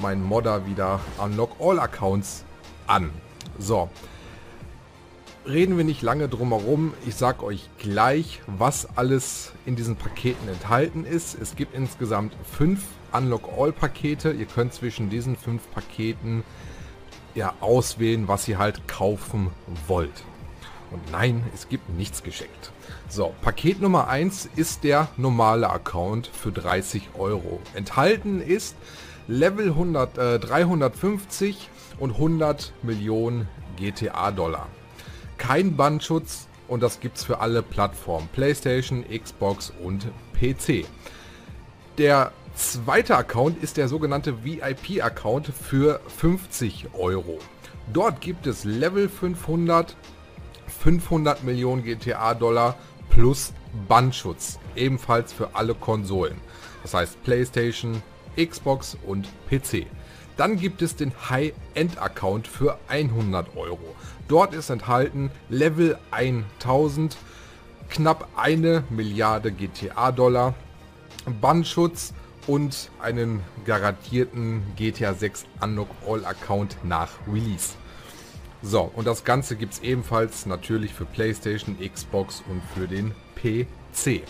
mein Modder wieder Unlock All Accounts an. So. Reden wir nicht lange drum herum. Ich sag euch gleich, was alles in diesen Paketen enthalten ist. Es gibt insgesamt fünf Unlock All Pakete. Ihr könnt zwischen diesen fünf Paketen ja auswählen, was ihr halt kaufen wollt. Und nein, es gibt nichts geschenkt. So, Paket Nummer 1 ist der normale Account für 30 Euro. Enthalten ist Level 100, äh, 350 und 100 Millionen GTA-Dollar. Kein Bandschutz und das gibt's für alle Plattformen. PlayStation, Xbox und PC. Der zweite Account ist der sogenannte VIP-Account für 50 Euro. Dort gibt es Level 500, 500 Millionen GTA-Dollar plus Bandschutz. Ebenfalls für alle Konsolen. Das heißt PlayStation, Xbox und PC. Dann gibt es den High-End-Account für 100 Euro. Dort ist enthalten Level 1000, knapp eine Milliarde GTA-Dollar, Bandschutz und einen garantierten GTA 6 Unlock All Account nach Release. So, und das Ganze gibt es ebenfalls natürlich für PlayStation, Xbox und für den PC.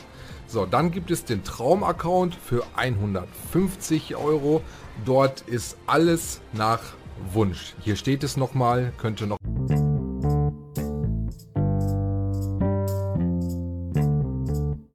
So, dann gibt es den Traum-Account für 150 Euro. Dort ist alles nach Wunsch. Hier steht es nochmal, könnte noch